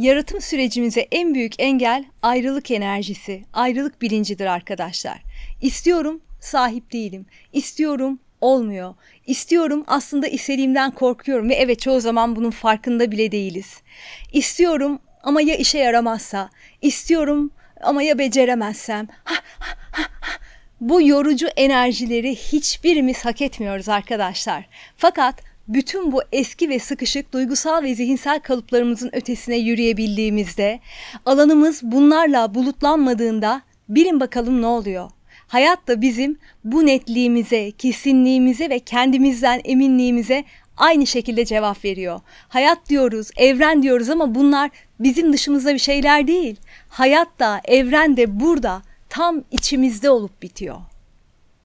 Yaratım sürecimize en büyük engel ayrılık enerjisi, ayrılık bilincidir arkadaşlar. İstiyorum, sahip değilim. İstiyorum, olmuyor. İstiyorum, aslında istediğimden korkuyorum ve evet çoğu zaman bunun farkında bile değiliz. İstiyorum ama ya işe yaramazsa, istiyorum ama ya beceremezsem. Bu yorucu enerjileri hiçbirimiz hak etmiyoruz arkadaşlar. Fakat bütün bu eski ve sıkışık duygusal ve zihinsel kalıplarımızın ötesine yürüyebildiğimizde, alanımız bunlarla bulutlanmadığında bilin bakalım ne oluyor. Hayat da bizim bu netliğimize, kesinliğimize ve kendimizden eminliğimize aynı şekilde cevap veriyor. Hayat diyoruz, evren diyoruz ama bunlar bizim dışımızda bir şeyler değil. Hayat da, evren de burada, tam içimizde olup bitiyor.